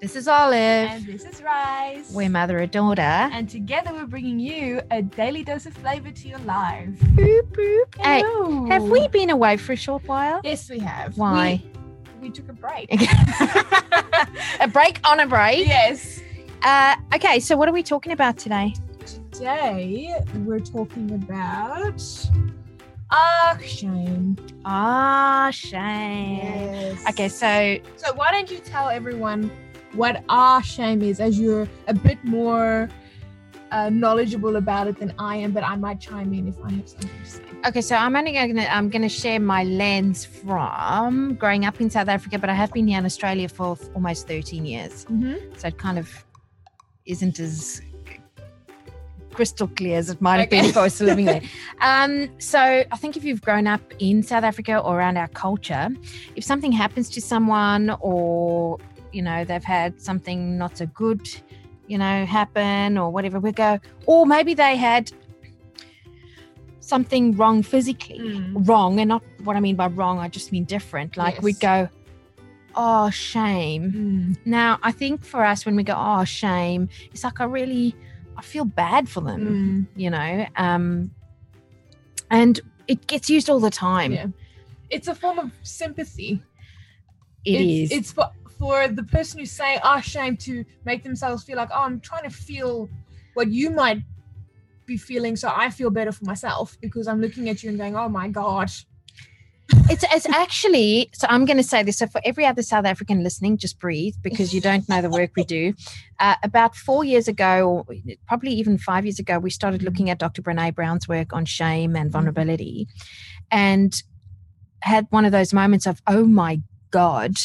This is Olive. And this is Rice. We're mother and daughter. And together we're bringing you a daily dose of flavor to your life. Boop, boop. Hey, have we been away for a short while? Yes, we have. Why? We, we took a break. a break on a break. yes. Uh, okay, so what are we talking about today? Today we're talking about ah shame. Ah, shame. Yes. Okay, so So why don't you tell everyone what our shame is, as you're a bit more uh, knowledgeable about it than I am, but I might chime in if I have something to say. okay, so I'm only gonna I'm gonna share my lens from growing up in South Africa, but I have been here in Australia for almost 13 years, Mm-hmm. so it kind of isn't as crystal clear as it might have been Okay. if I was living there. Um, so I think if you've grown up in South Africa or around our culture, if something happens to someone or you know they've had something not so good, you know, happen or whatever, we go, or maybe they had something wrong physically, Mm. wrong, and not what I mean by wrong, I just mean different. Like we go, oh shame. Now I think for us when we go, oh shame, it's like I really, I feel bad for them Mm. you know um and it gets used all the time Yeah. It's a form of sympathy. It it's, is. It's for for the person who's saying "ah shame" to make themselves feel like, "Oh, I'm trying to feel what you might be feeling, so I feel better for myself because I'm looking at you and going, "Oh my god." it's it's actually so i'm going to say this so for every other south african listening just breathe because you don't know the work we do. Uh, about four years ago or probably even five years ago we started looking at dr brene brown's work on shame and vulnerability and had one of those moments of oh my god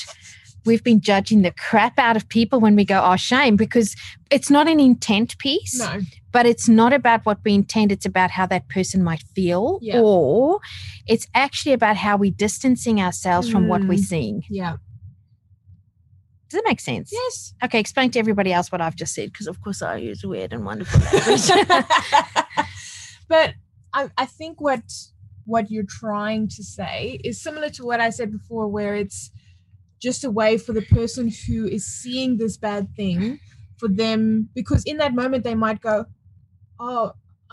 we've been judging the crap out of people when we go oh shame because it's not an intent piece No. but it's not about what we intend it's about how that person might feel Yeah. or it's actually about how we're distancing ourselves from what we're Mm. seeing Yeah. does it make sense Yes. okay explain to everybody else what i've just said because of course i use weird and wonderful language but I, I think what what you're trying to say is similar to what I said before, where it's just a way for the person who is seeing this bad thing for them because in that moment they might go, Oh,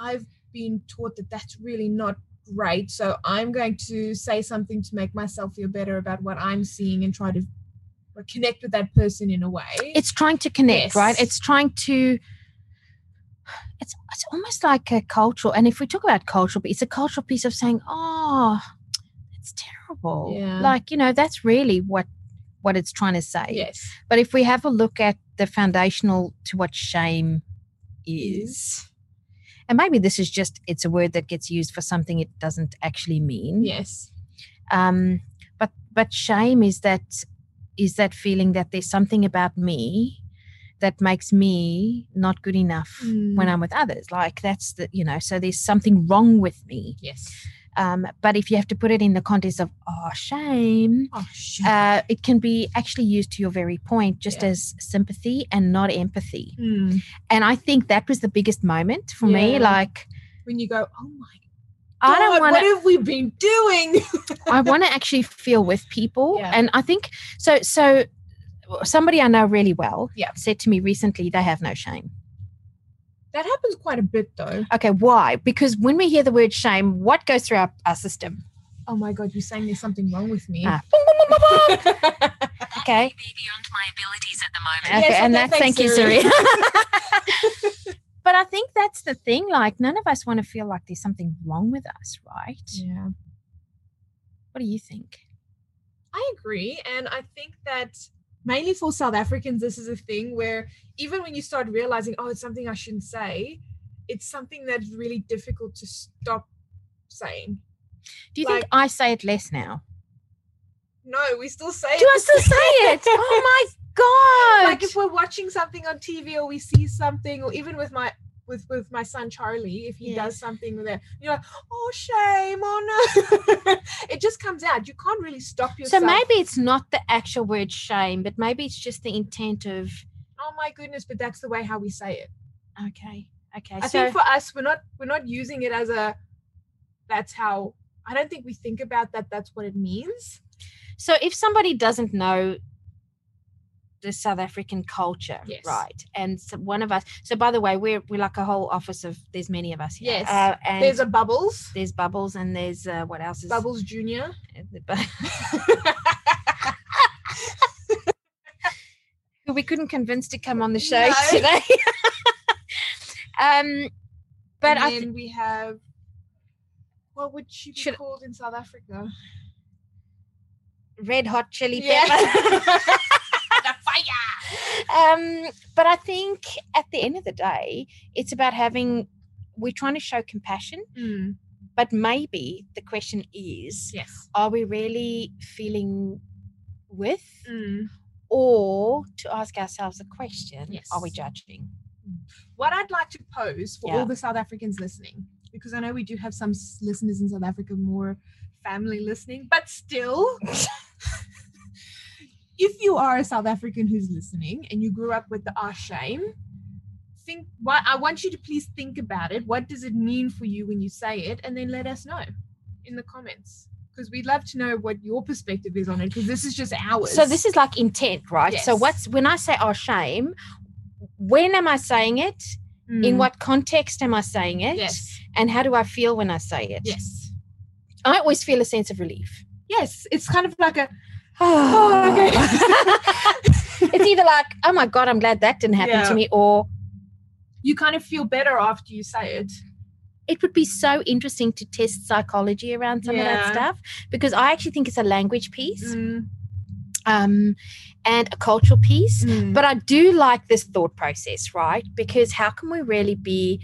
I've been taught that that's really not great. So I'm going to say something to make myself feel better about what I'm seeing and try to connect with that person in a way. it's trying to connect right it's trying to it's it's almost like a cultural and if we talk about cultural it's a cultural piece of saying oh it's terrible Yeah. like you know that's really what what it's trying to say yes. But if we have a look at the foundational to what shame is, and maybe this is just it's a word that gets used for something it doesn't actually mean. Yes. Um, but but shame is that is that feeling that there's something about me that makes me not good enough when Mm. I'm with others. Like that's the you know, so there's something wrong with me. Yes. Um, but if you have to put it in the context of oh shame, Oh, shit. uh, it can be actually used to your very point, just Yeah. as sympathy and not empathy. Mm. And I think that was the biggest moment for me. Like, when you go, oh my I don't God, want what have we been doing? I want to actually feel with people, Yeah. and I think so. So, somebody I know really well Yeah. said to me recently, they have no shame. That happens quite a bit though. Okay, why? Because when we hear the word shame, what goes through our, our system? Oh my God, you're saying there's something wrong with me. Ah. Okay. beyond my abilities at the moment. Okay, Yes, and okay, that, thank thanks, you, Siri. Siri. but I think that's the thing. Like, none of us want to feel like there's something wrong with us, right? yeah, What do you think? I agree. And I think that mainly for South Africans, this is a thing where even when you start realizing, oh, it's something I shouldn't say, it's something that's really difficult to stop saying. Do you Like- think I say it less now? No, we still say Do it I still say it? Oh my god! like if we're watching something on TV or we see something, or even with my with with my son Charlie, if he Yes. does something with it, you're like, oh shame, oh no. it just comes out. You can't really stop yourself. so maybe it's not the actual word shame, but maybe it's just the intent of oh my goodness, but that's the way how we say it. okay, okay. I so think for us, we're not we're not using it as a that's how I don't think we think about that that's what it means. so if somebody doesn't know the South African culture, Yes. right? And so one of us. So by the way, we're we're like a whole office of. There's many of us here. Yes. Uh, and There's a Bubbles. There's bubbles and there's uh, what else is Bubbles Junior. who we couldn't convince to come on the show No. today. um, but and I then th- we have what would she be Should- called in South Africa? red hot chili Yeah. pepper. um, but I think at the end of the day, it's about having. We're trying to show compassion, Mm, but maybe the question is: yes. Are we really feeling with, Mm. or to ask ourselves a question: Are we judging? What I'd like to pose for Yeah. all the South Africans listening, because I know we do have some listeners in South Africa, more family listening, but still, if you are a South African who's listening and you grew up with the ah shame, think what I want you to please think about it. What does it mean for you when you say it? And then let us know in the comments. Because we'd love to know what your perspective is on it, because this is just ours. So this is like intent, right? So what's when I say "our shame"? When am I saying it? In Mm. what context am I saying it? Yes. And how do I feel when I say it? Yes. I always feel a sense of relief. Yes. It's kind of like a Oh, okay. it's either like, oh my God, I'm glad that didn't happen Yeah. to me, or you kind of feel better after you say it. it would be so interesting to test psychology around some of that stuff because I actually think it's a language piece Mm, um, and a cultural piece. mm. But I do like this thought process, right? Because how can we really be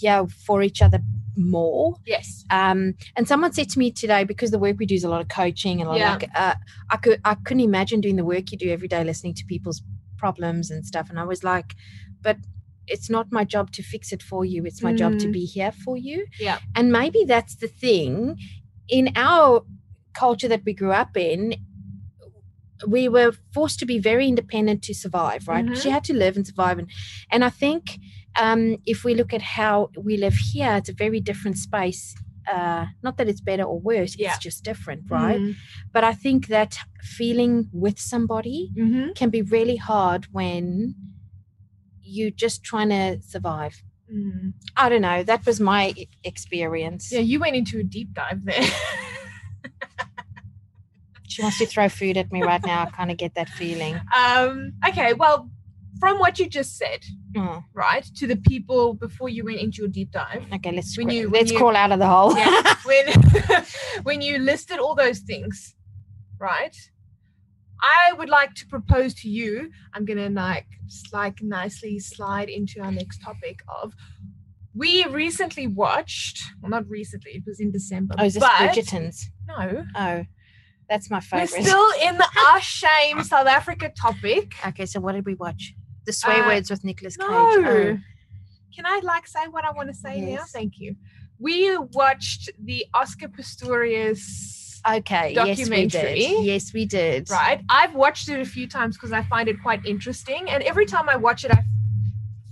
yeah for each other more? yes. Um, and someone said to me today because the work we do is a lot of coaching and a lot Yeah. of like, uh, I could I couldn't imagine doing the work you do every day, listening to people's problems and stuff. And I was like, but it's not my job to fix it for you. It's my job to Mm. be here for you. Yeah. And maybe that's the thing in our culture that we grew up in. We were forced to be very independent to survive, right? Because you had to live and survive, and and I think um, if we look at how we live here, it's a very different space. Uh, not that it's better or worse; Yeah. it's just different, right? Mm, But I think that feeling with somebody mhm, can be really hard when you're just trying to survive. mm. I don't know. That was my experience. Yeah, you went into a deep dive there. She wants to throw food at me right now. I kind of get that feeling. um, okay, well, from what you just said, Mm, right, to the people before you went into your deep dive, okay, let's When you- when let's you- crawl out of the hole. Yeah. when when you listed all those things, right? I would like to propose to you. I'm gonna like like nicely slide into our next topic of. We recently watched, well, not recently. It was in December. oh, is this but Bridgerton's? no, Oh, that's my favorite. we're still in the our shame South Africa topic. okay, so what did we watch? The swear Uh, words with Nicolas Cage. No. Oh, Can I like say what I want to say now? Yes. Thank you. We watched the Oscar Pistorius okay. Yes, we did. Yes, we did. right? I've watched it a few times because I find it quite interesting. And every time I watch it, I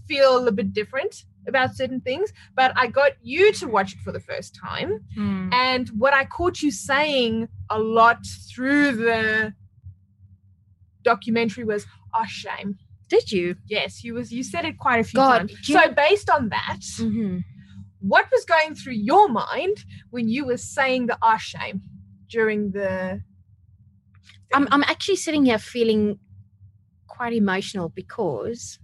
feel a bit different about certain things. But I got you to watch it for the first time. Hmm. And what I caught you saying a lot through the documentary was, oh, shame. Did you? Yes, you was you said it quite a few God, times. you- So based on that, hmm what was going through your mind when you were saying the ah shame during the I'm, I'm actually sitting here feeling quite emotional because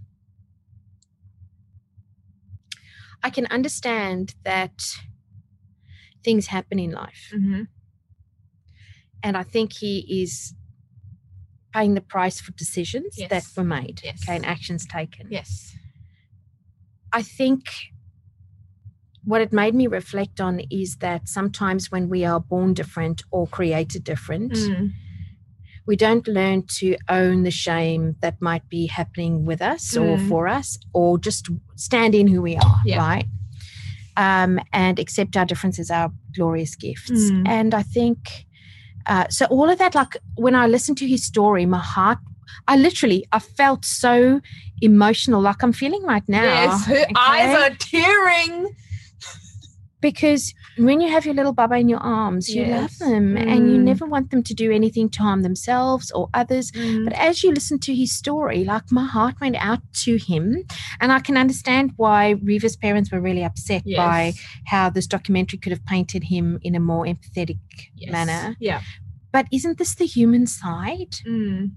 I can understand that things happen in life. Mhm. And I think he is paying the price for decisions that were made Yes. okay, and actions taken. yes I think what it made me reflect on is that sometimes when we are born different or created different, Mm. we don't learn to own the shame that might be happening with us or Mm. for us, or just stand in who we are, Yeah. right? Um, and accept our differences, our glorious gifts. Mm. And I think uh, so. All of that, like when I listened to his story, my heart, I literally, I felt so emotional, like I'm feeling right now. yes her eyes are tearing because when you have your little baba in your arms, you love Yes. them and you Mm. never want them to do anything to harm themselves or others. Mm. But as you listen to his story, like my heart went out to him. And I can understand why Reeva's parents were really upset by how this documentary could have painted him in a more empathetic Yes. manner. Yeah. But isn't this the human side? Mm.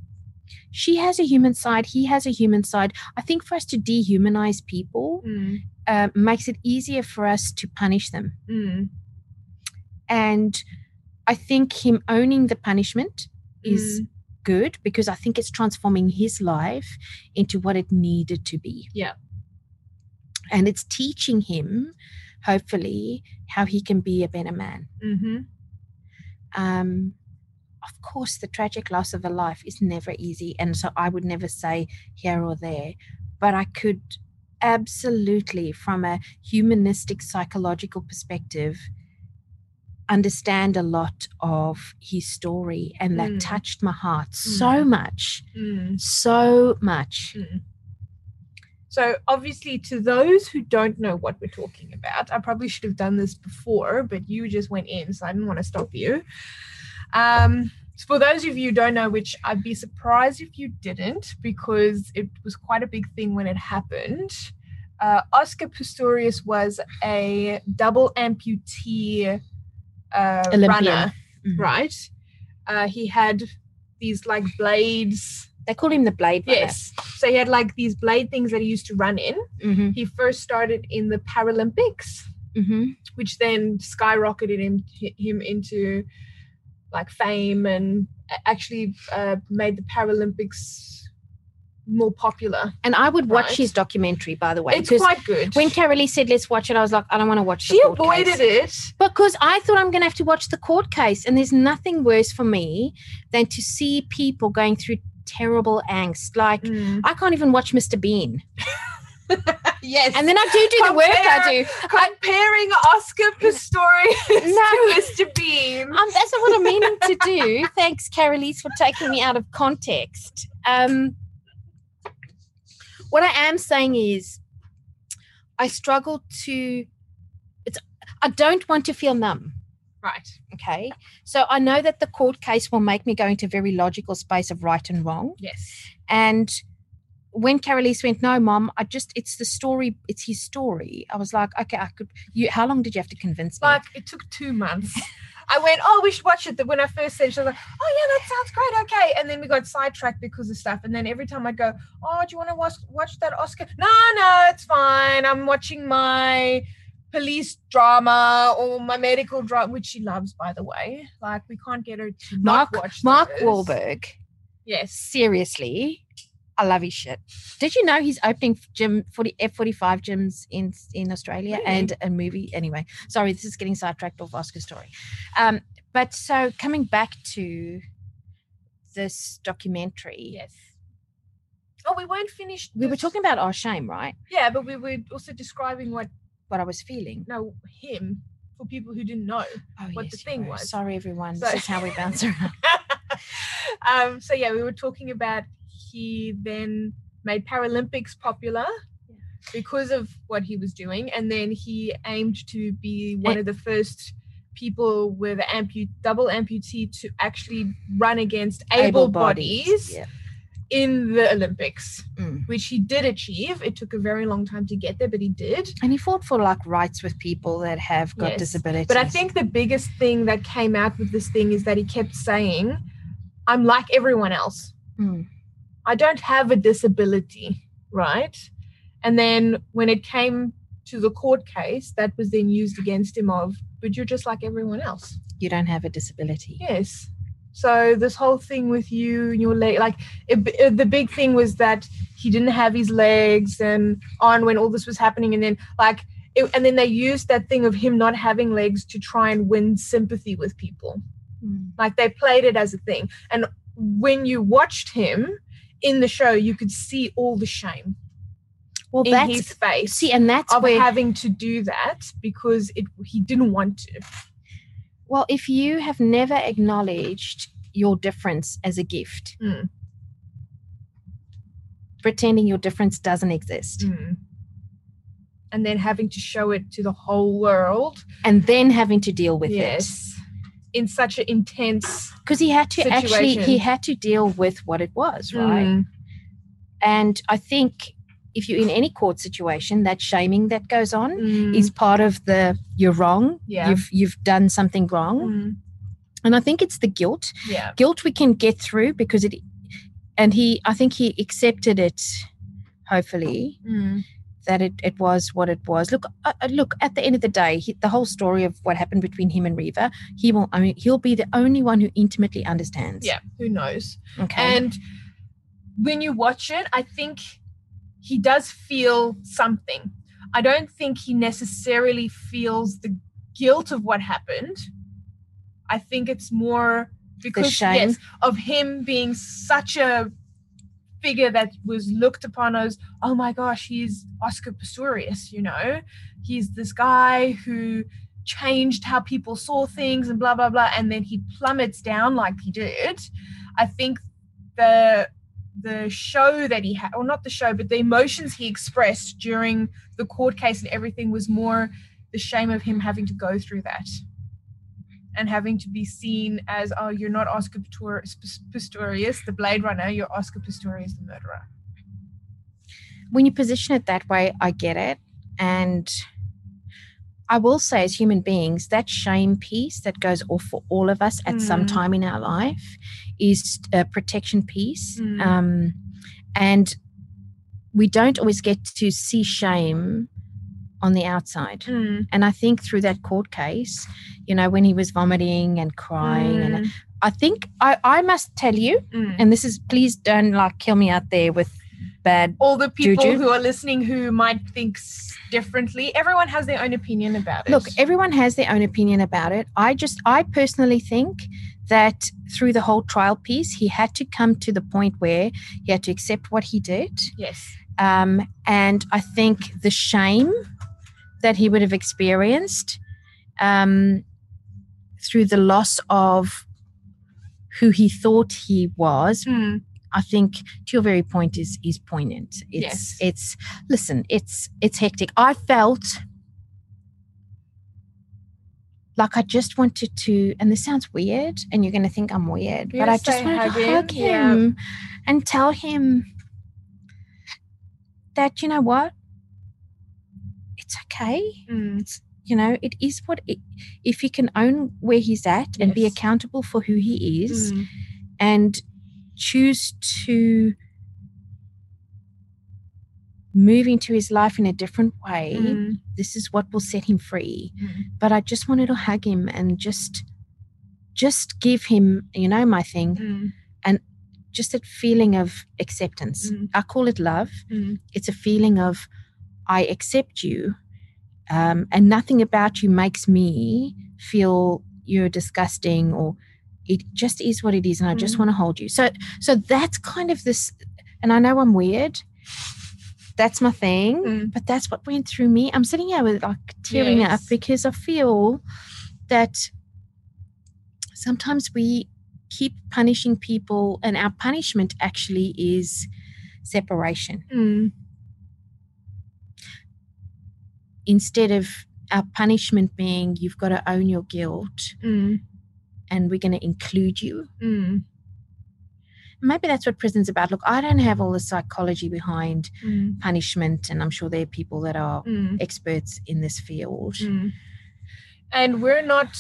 She has a human side, he has a human side. I think for us to dehumanize people Mm. Uh, makes it easier for us to punish them. Mm. And I think him owning the punishment is Mm. good because I think it's transforming his life into what it needed to be. Yeah. And it's teaching him, hopefully, how he can be a better man. Mhm. Um, of course, the tragic loss of a life is never easy. And so I would never say here or there, but I could absolutely, from a humanistic psychological perspective, understand a lot of his story. And that Mm. touched my heart so much, Mm. so much. So, obviously, to those who don't know what we're talking about, I probably should have done this before, but you just went in, so I didn't want to stop you. Um, for those of you who don't know, which I'd be surprised if you didn't, because it was quite a big thing when it happened. Uh, Oscar Pistorius was a double amputee uh, runner, Mhm. right? Uh, he had these like blades. They call him the Blade Runner. Yes. So he had like these blade things that he used to run in. hmm He first started in the Paralympics, hmm which then skyrocketed him him into like fame and actually uh, made the Paralympics more popular. And I would watch Right. his documentary, by the way, It's quite good. when Carolee said, let's watch it, I was like, I don't want to watch she avoided case. it. Because I thought I'm going to have to watch the court case. And there's nothing worse for me than to see people going through terrible angst. Like, Mm. I can't even watch Mr. Bean. Yes. And then I do do the work I do. comparing Oscar Pistorius No. to Mr. Bean. Um, that's not what I'm meaning to do. Thanks, Carolise, for taking me out of context. Um, what I am saying is, I struggle to. It's. I don't want to feel numb. Right. Okay, so I know that the court case will make me go into a very logical space of right and wrong. Yes. And when Carolise went, no, mom, I just it's the story. It's his story. I was like, okay, I could. You, how long did you have to convince me? Like it took two months. I went, oh, we should watch it. When I first said, it, she was like, oh yeah, that sounds great. Okay, and then we got sidetracked because of stuff. And then every time I'd go, oh, do you want to watch watch that Oscar? No, no, it's fine. I'm watching my police drama or my medical drama, which she loves, by the way. Like we can't get her to not Mark watch Mark those. Wahlberg. Yes. seriously, I love his shit. Did you know he's opening gym 40 F45 gyms in in Australia Really? and a movie? Anyway, sorry, this is getting sidetracked off Oscar story. Um, but so coming back to this documentary, Yes. Oh, we weren't finished. we were talking about our shame, right? Yeah, but we were also describing what What I was feeling. no him for people who didn't know. Oh, What the thing was. Sorry, everyone. So- this is how we bounce around. um, so yeah, we were talking about he then made Paralympics popular because of what he was doing, and then he aimed to be one of the first people with ampu- double amputee to actually run against able bodies Yeah. in the Olympics, Mm. which he did achieve. It took a very long time to get there, but he did. And he fought for like rights with people that have got Yes. disabilities. But I think the biggest thing that came out with this thing is that he kept saying, I'm like everyone else. Mm. I don't have a disability, right? And then when it came to the court case, that was then used against him of, but you're just like everyone else. you don't have a disability. Yes. So this whole thing with you and your leg, like it, it- the big thing was that he didn't have his legs and on when all this was happening, and then like, it, and then they used that thing of him not having legs to try and win sympathy with people. Mm. Like they played it as a thing, and when you watched him in the show, you could see all the shame Well, in that's his face see, and that's of where having to do that because it he didn't want to. Well, if you have never acknowledged your difference as a gift, Mm. pretending your difference doesn't exist, Mm. and then having to show it to the whole world. and then having to deal with it yes. In such an intense because he had to actually he had to deal with what it was right? Mm, and i think if you're in any court situation that shaming that goes on mm, is part of the you're wrong Yeah. you've you've done something wrong. Mm, and i think it's the guilt. Yeah. guilt we can get through because it and he i think he accepted it hopefully. Mm, that it, it was what it was look uh, uh, look at the end of the day he, the whole story of what happened between him and Reeva he will I mean he'll be the only one who intimately understands yeah. Who knows? okay And when you watch it, I think he does feel something. I don't think he necessarily feels the guilt of what happened. I think it's more because yes, of him being such a figure that was looked upon as, oh my gosh, he's Oscar Pistorius, you know? He's this guy who changed how people saw things and blah blah blah and then he plummets down like he did. I think the the show that he had or not the show but the emotions he expressed during the court case and everything was more the shame of him having to go through that and having to be seen as oh you're not oscar Pistor- pistorius the blade runner you're oscar pistorius the murderer when you position it that way, I get it. And I will say, as human beings, that shame piece that goes off for all of us at some Mm. time in our life is a protection piece. Mm. Um, and we don't always get to see shame on the outside. And I think through that court case, you know, when he was vomiting and crying, and I think I, I must tell you, Mm. and this is please don't like kill me out there with bad all the people Juju? who are listening who might think differently everyone has their own opinion about it Look, everyone has their own opinion about it. I just, I personally think that through the whole trial piece, he had to come to the point where he had to accept what he did. yes Um, and I think the shame that he would have experienced um, through the loss of who he thought he was, I think to your very point is is poignant. It's Yes. it's listen, it's it's hectic. I felt like I just wanted to, and this sounds weird, and you're going to think I'm weird, but I just wanted hug to him? hug Yeah. him and tell him that you know what, it's okay. Mm. You know, it is what it. If he can own where he's at and be accountable for who he is, Mm. and choose to move into his life in a different way, Mm. this is what will set him free. Mm. But I just wanted to hug him and just just give him, you know, my thing, Mm. just that feeling of acceptance. Mm. I call it love. Mm. It's a feeling of I accept you, um, and nothing about you makes me feel you're disgusting or it just is what it is, and I just Mm. want to hold you. So, so that's kind of this. And I know I'm weird. That's my thing, Mm. but that's what went through me. I'm sitting here with like tearing up because I feel that sometimes we keep punishing people, and our punishment actually is separation Mm. Instead of our punishment being you've got to own your guilt Mm. and we're going to include you. Mm. Maybe that's what prison's about. Look, I don't have all the psychology behind Mm. punishment, and I'm sure there are people that are Mm. experts in this field Mm. And we're not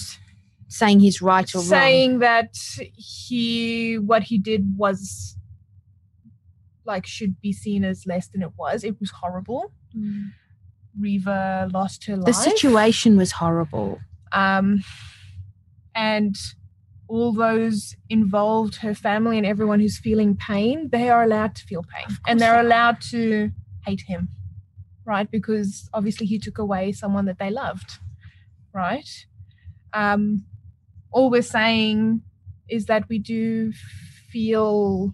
saying he's right or wrong. saying that he what he did was like should be seen as less than it was. It was horrible. Reeva lost her life. The situation was horrible. um, and all those involved, her family and everyone who's feeling pain, they are allowed to feel pain, and they're they allowed to hate him, right? Because obviously he took away someone that they loved, right? Um, all we're saying is that we do feel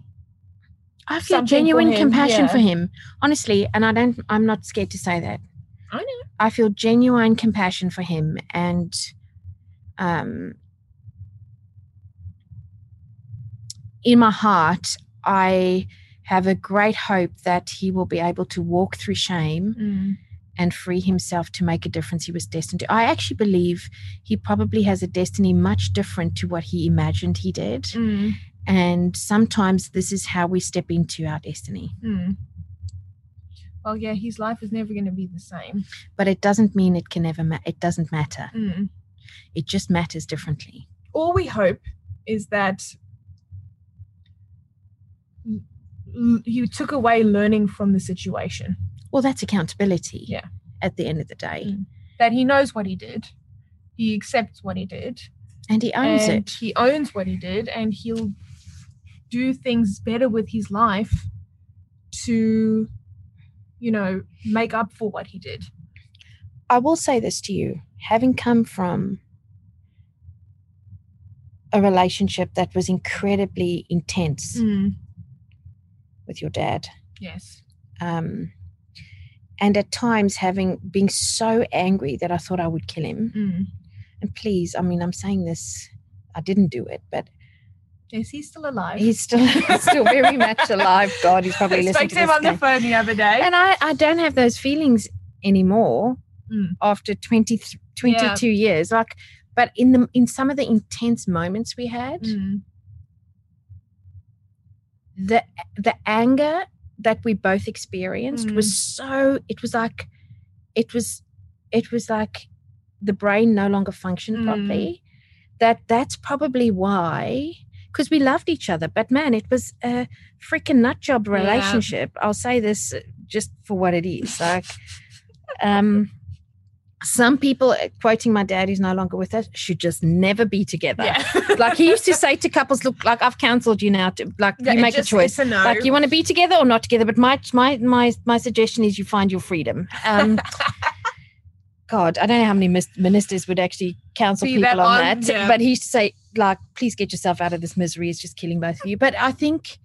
I feel Something for genuine compassion yeah. for him, honestly, and I don't. I'm not scared to say that. I know. I feel genuine compassion for him, and um, in my heart, I have a great hope that he will be able to walk through shame and free himself to make a difference he was destined to. I actually believe he probably has a destiny much different to what he imagined he did. Mm, And sometimes this is how we step into our destiny. mm. Well, yeah, his life is never going to be the same. But it doesn't mean it can never ma- it doesn't matter. Mm. It just matters differently. all we hope is that you took away learning from the situation Well, that's accountability. Yeah. At the end of the day. Mm. that he knows what he did he accepts what he did And he owns and it. he owns what he did and he'll do things better with his life to you know make up for what he did I will say this to you having come from a relationship that was incredibly intense Mm. with your dad, yes um, and at times having being so angry that I thought I would kill him. Mm. And please, I mean, I'm saying this, I didn't do it, but yes he still alive he's still still very much alive. God, he's probably I listening spoke to to him on the phone the other day and I, I don't have those feelings anymore Mm. after 20, 22 years like but in the in some of the intense moments we had Mm. the the anger that we both experienced Mm. was so it was like it was it was like the brain no longer functioned Mm. properly that that's probably why because we loved each other but man it was a freaking nut job Yeah. relationship. I'll say this just for what it is like um some people uh, quoting my dad who's no longer with us should just never be together. Yeah. Like he used to say to couples look like i've counseled you now to like Yeah, you make just- a choice. a no. like you want to be together or not together? But my my my my suggestion is you find your freedom. Um god i don't know how many ministers would actually counsel See people on on- that yeah. but he used to say like please get yourself out of this misery it's just killing both of you but i think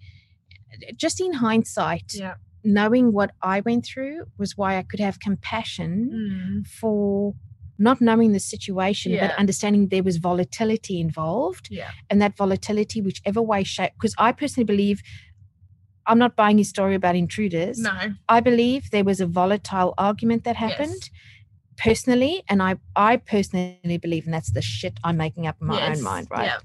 just in hindsight yeah knowing what i went through was why i could have compassion Mm. for not knowing the situation Yeah. but understanding there was volatility involved yeah and that volatility, whichever way shape, because I personally believe I'm not buying his story about intruders. no I believe there was a volatile argument that happened Yes. Personally, and I I personally believe, and that's the shit I'm making up in my Yes, own mind, right? yeah.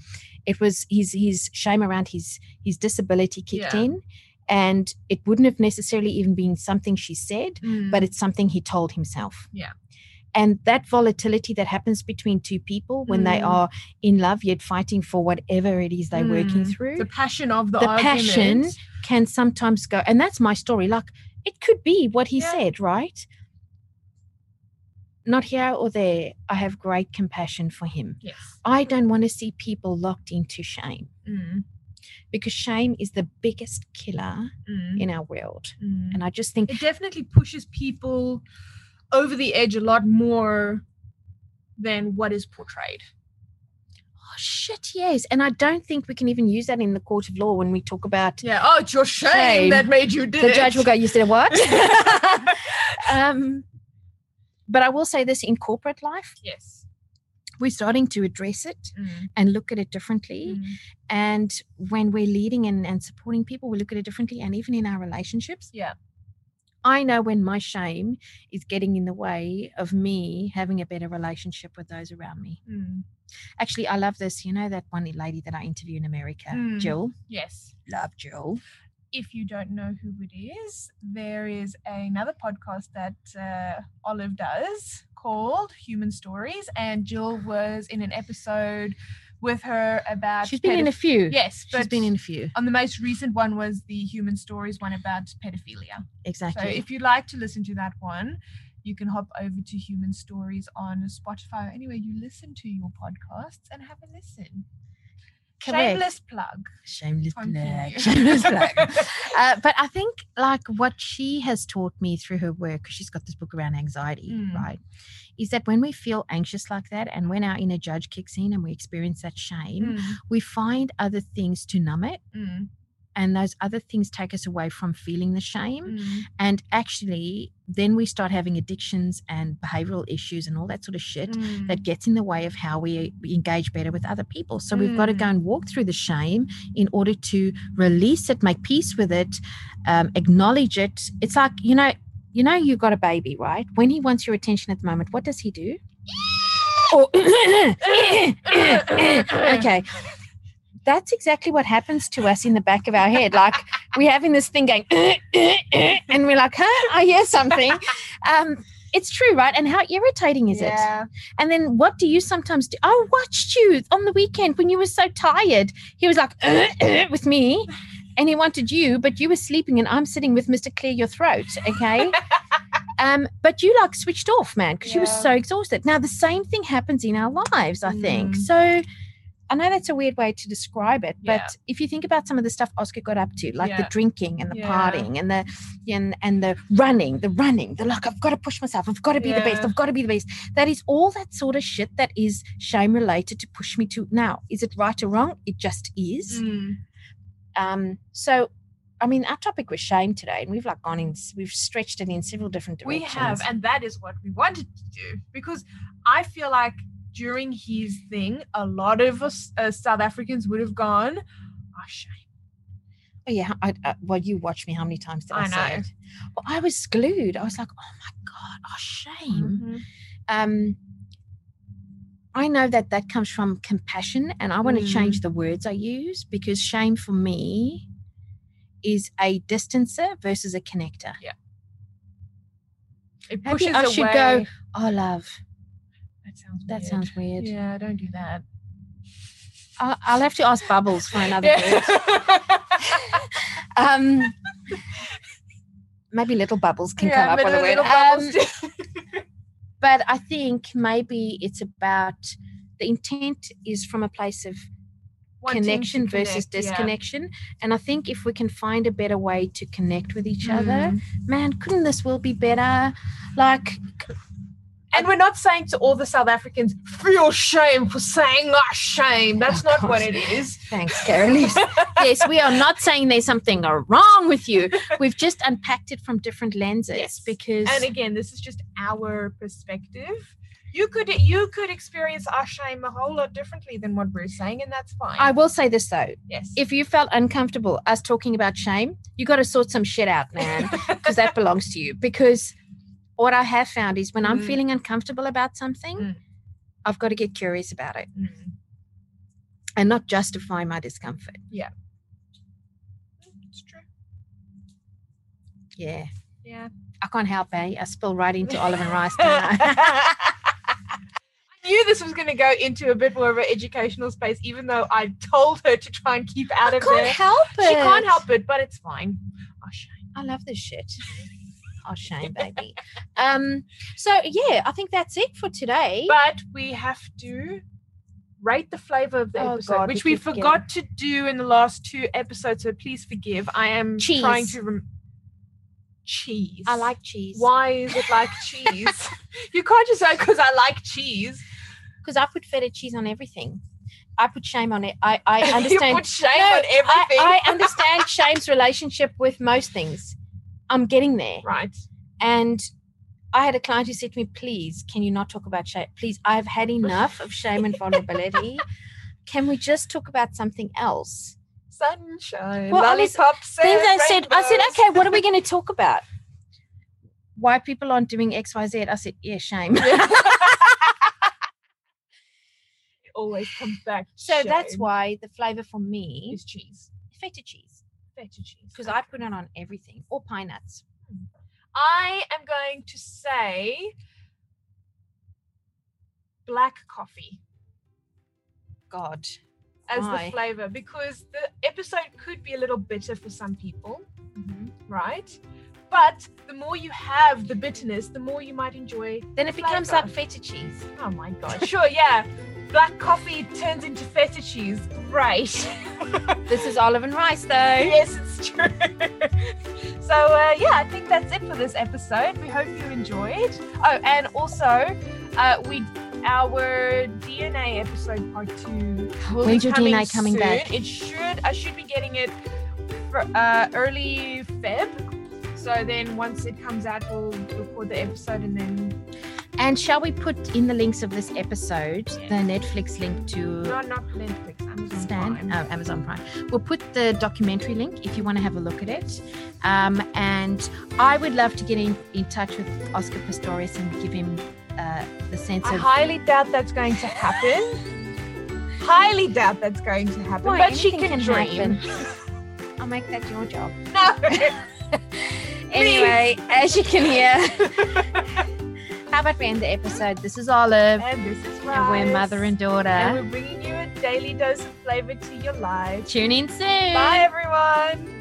It was his his shame around his his disability kicked Yeah. in, and it wouldn't have necessarily even been something she said, Mm. but it's something he told himself. Yeah. And that volatility that happens between two people when they Mm. are in love yet fighting for whatever it is they're working Mm. through the passion of the, the argument. passion can sometimes go and that's my story like it could be what he Yeah. said right not here or there i have great compassion for him yes i don't want to see people locked into shame Mm. because shame is the biggest killer Mm. in our world Mm. and i just think it definitely pushes people over the edge a lot more than what is portrayed oh shit yes and i don't think we can even use that in the court of law when we talk about yeah oh it's your shame, Shame. that made you do the it judge will go you said what um but i will say this in corporate life yes we're starting to address it Mm. and look at it differently. Mm. And when we're leading and, and supporting people, we look at it differently. And even in our relationships, yeah I know when my shame is getting in the way of me having a better relationship with those around me. Mm. Actually, I love this. You know, that one lady that I interview in America, Mm. Jill. yes Love Jill. If you don't know who it is, there is another podcast that uh, Olive does called Human Stories, and Jill was in an episode with her about. She's been in a few. yes, She's been in a few. on the most recent one was the Human Stories one about pedophilia. Exactly. So if you'd like to listen to that one, you can hop over to Human Stories on Spotify or anywhere you listen to your podcasts and have a listen. Correct. Shameless plug. Shameless plug. Shameless plug. Uh, but I think like what she has taught me through her work, because she's got this book around anxiety, Mm. right? Is that when we feel anxious like that and when our inner judge kicks in and we experience that shame, Mm, we find other things to numb it. mm, And those other things take us away from feeling the shame. mm. And actually, then we start having addictions and behavioral issues and all that sort of shit Mm. that gets in the way of how we, we engage better with other people. So we've got to go Mm. and walk through the shame in order to release it, make peace with it, um, acknowledge it. It's like, you know, you know you've got a baby, right? When he wants your attention at the moment, what does he do? Okay. That's exactly what happens to us in the back of our head. Like we're having this thing going, and we're like, huh? I hear something. Um, it's true, right? And how irritating is it? And then what do you sometimes do? I watched you on the weekend when you were so tired. He was like with me and he wanted you, but you were sleeping and I'm sitting with Mr. Clear Your Throat. Okay. um, but you like switched off, man, because you were so exhausted. Now the same thing happens in our lives, I think. Mm. So I know that's a weird way to describe it, but Yeah. if you think about some of the stuff Oscar got up to, like the drinking and the Yeah. partying and the and and the running, the running, the like, I've got to push myself, I've got to be the best, I've got to be the best. That is all that sort of shit that is shame related to push me to now. Is it right or wrong? It just is. Mm. Um, so I mean, our topic was shame today, and we've like gone in, we've stretched it in several different directions. We have, and that is what we wanted to do because I feel like during his thing, a lot of us uh, South Africans would have gone, "Oh, shame." Oh, yeah, I, I, well, you watched me. How many times did I, I say it? Well, I was glued. I was like, oh my god, oh shame. Mhm. Um, I know that that comes from compassion, and I want to Mm. change the words I use because shame for me is a distancer versus a connector. Yeah. It Maybe pushes I away. should go, Oh, love, sounds. that weird. sounds weird. Yeah, don't do that. I'll, I'll have to ask Bubbles for another. Yeah. Um, maybe little Bubbles can come Yeah, up with a little- word. Um, but I think maybe it's about the intent is from a place of Wanting connection versus connect, yeah. disconnection. And I think if we can find a better way to connect with each other, Mm. man, couldn't this world be better? Like, And we're not saying to all the South Africans, feel shame for saying ah shame. That's Oh, not what it is. thanks, Carolise. yes, we are not saying there's something wrong with you. We've just unpacked it from different lenses Yes. because And again, this is just our perspective. You could you could experience our shame a whole lot differently than what we're saying, and that's fine. I will say this though. yes. If you felt uncomfortable us talking about shame, you got to sort some shit out, man. because that belongs to you. Because what I have found is when I'm Mm. feeling uncomfortable about something, Mm. I've got to get curious about it Mm. and not justify my discomfort. Yeah. It's true. Yeah. Yeah. I can't help, eh? I spill right into olive and rice. I? I knew this was going to go into a bit more of an educational space, even though I told her to try and keep out I of can't there. help it. She can't help it, but it's fine. Oh, shame. I love this shit. Oh, shame, baby. Um. So yeah, I think that's it for today. But we have to rate the flavor of the Oh, episode, God, which we forgot to do in the last two episodes. So please forgive. I am cheese. trying to rem- cheese. I like cheese. Why is it like cheese? you can't just say because I like cheese. Because I put feta cheese on everything. I put shame on it. I I you understand. put shame No, on everything. I, I understand shame's relationship with most things. I'm getting there. right. And I had a client who said to me, please, can you not talk about shame? Please, I've had enough of shame and vulnerability. Can we just talk about something else? Sunshine, Well, I was- lollipops, Then and I said, I said, okay, what are we going to talk about? Why people aren't doing X, Y, Z? I said, yeah, shame. it always comes back. to so that's why the flavor for me is cheese. feta cheese Feta cheese. because I put it on everything or pine nuts. Hmm. I am going to say black coffee God, as Why? the flavor because the episode could be a little bitter for some people, mm-hmm. right? But the more you have the bitterness, the more you might enjoy. then it becomes Flavor. like feta cheese. Oh my god! Sure, yeah. Black coffee turns into feta cheese. Great. This is olive and rice, though. yes, it's true. so uh, yeah, I think that's it for this episode. We hope you enjoyed. Oh, and also, uh, we our DNA episode part two. Will When's your DNA coming soon. back? It should. I should be getting it for uh, early Feb. So then, once it comes out, we'll record the episode and then And shall we put in the links of this episode the Netflix link to No, not Netflix. Amazon Stan, Prime. oh, Amazon Prime. We'll put the documentary link if you want to have a look at it. Um, and I would love to get in, in touch with Oscar Pistorius and give him uh, the sense I of. highly doubt that's going to happen. highly doubt that's going to happen. Boy, but she anything can, dream. I'll make that your job. No. Anyway, as you can hear, how about we end the episode? This is Olive, and this is and we're mother and daughter. And we're bringing you a daily dose of flavor to your life. Tune in soon. Bye, everyone.